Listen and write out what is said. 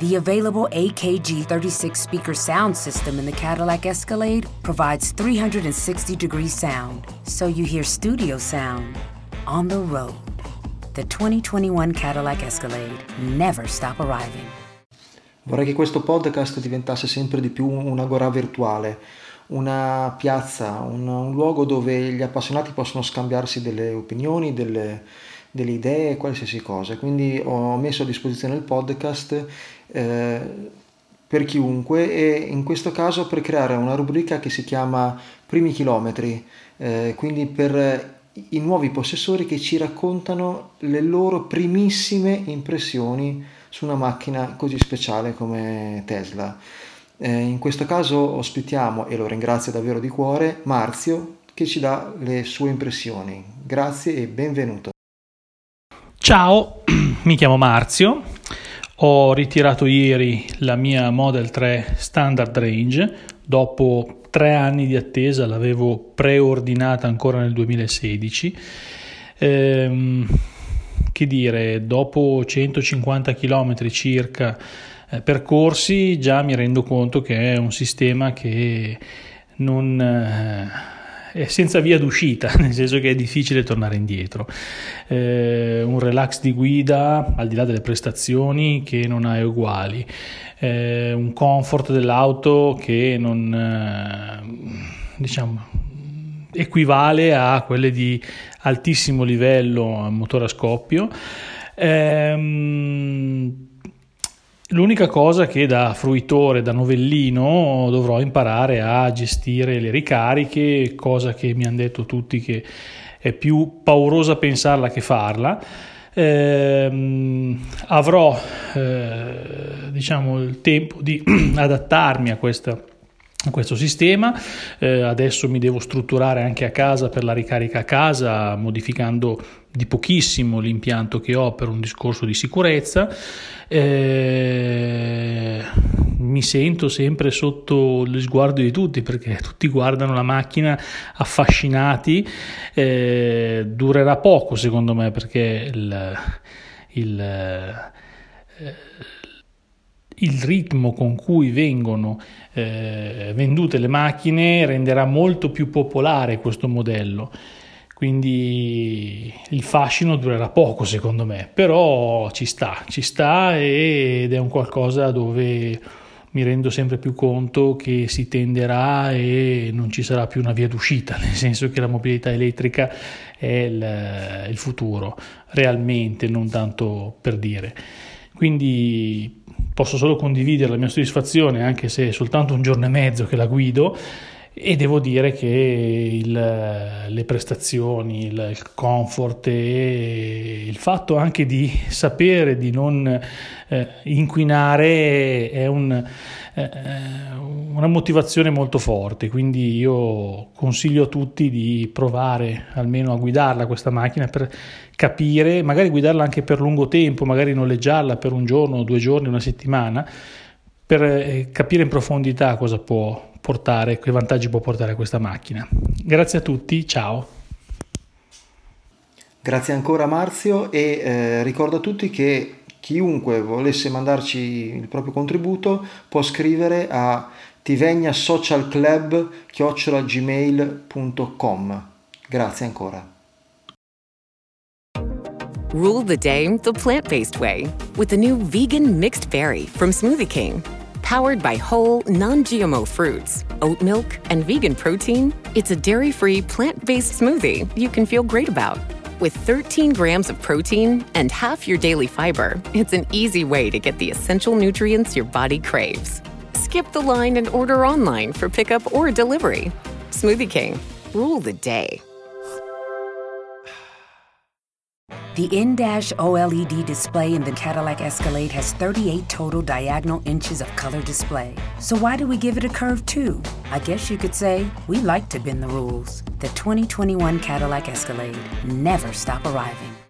The available AKG 36 speaker sound system in the Cadillac Escalade provides 360 degree sound, so you hear studio sound on the road. The 2021 Cadillac Escalade never stop arriving. Vorrei che questo podcast diventasse sempre di più un'agora virtuale, una piazza, un, un luogo dove gli appassionati possono scambiarsi delle opinioni, delle, delle idee, qualsiasi cosa. Quindi ho messo a disposizione il podcast eh, per chiunque e in questo caso per creare una rubrica che si chiama Primi chilometri, eh, quindi per i nuovi possessori che ci raccontano le loro primissime impressioni su una macchina così speciale come Tesla. Eh, in questo caso ospitiamo, e lo ringrazio davvero di cuore, Marzio che ci dà le sue impressioni. Grazie e benvenuto. Ciao, mi chiamo Marzio, ho ritirato ieri la mia Model 3 Standard Range, dopo tre anni di attesa l'avevo preordinata ancora nel 2016. Ehm, che dire, dopo 150 km circa eh, percorsi già mi rendo conto che è un sistema che non... Eh, è senza via d'uscita, nel senso che è difficile tornare indietro. Eh, un relax di guida, al di là delle prestazioni, che non ha uguali. Eh, un comfort dell'auto che non, eh, diciamo, equivale a quelle di altissimo livello motore a scoppio. Ehm, L'unica cosa che da fruitore, da novellino, dovrò imparare a gestire le ricariche, cosa che mi hanno detto tutti che è più paurosa pensarla che farla. Eh, avrò eh, diciamo il tempo di adattarmi a questa questo sistema. Eh, adesso mi devo strutturare anche a casa per la ricarica a casa, modificando di pochissimo l'impianto che ho per un discorso di sicurezza. Eh, mi sento sempre sotto lo sguardo di tutti perché tutti guardano la macchina affascinati. Eh, durerà poco secondo me perché il, il eh, il ritmo con cui vengono eh, vendute le macchine renderà molto più popolare questo modello. Quindi il fascino durerà poco secondo me, però ci sta, ci sta ed è un qualcosa dove mi rendo sempre più conto che si tenderà e non ci sarà più una via d'uscita, nel senso che la mobilità elettrica è il, il futuro, realmente, non tanto per dire. Quindi posso solo condividere la mia soddisfazione, anche se è soltanto un giorno e mezzo che la guido, e devo dire che il, le prestazioni, il, comfort e il fatto anche di sapere di non eh, inquinare è un, una motivazione molto forte, quindi io consiglio a tutti di provare almeno a guidarla questa macchina per capire, magari guidarla anche per lungo tempo, magari noleggiarla per un giorno, due giorni, una settimana, per eh, capire in profondità cosa può portare, che vantaggi può portare questa macchina. Grazie a tutti, ciao. Grazie ancora Marzio e eh, ricordo a tutti che chiunque volesse mandarci il proprio contributo può scrivere a tivegnasocialclub.gmail.com Grazie ancora. Rule the day the plant-based way with the new vegan mixed berry from Smoothie King. Powered by whole, non GMO fruits, oat milk, and vegan protein, it's a dairy free, plant based smoothie you can feel great about. With 13 grams of protein and half your daily fiber, it's an easy way to get the essential nutrients your body craves. Skip the line and order online for pickup or delivery. Smoothie King, rule the day. The in-dash OLED display in the Cadillac Escalade has 38 total diagonal inches of color display. So why do we give it a curve too? I guess you could say we like to bend the rules. The 2021 Cadillac Escalade never stop arriving.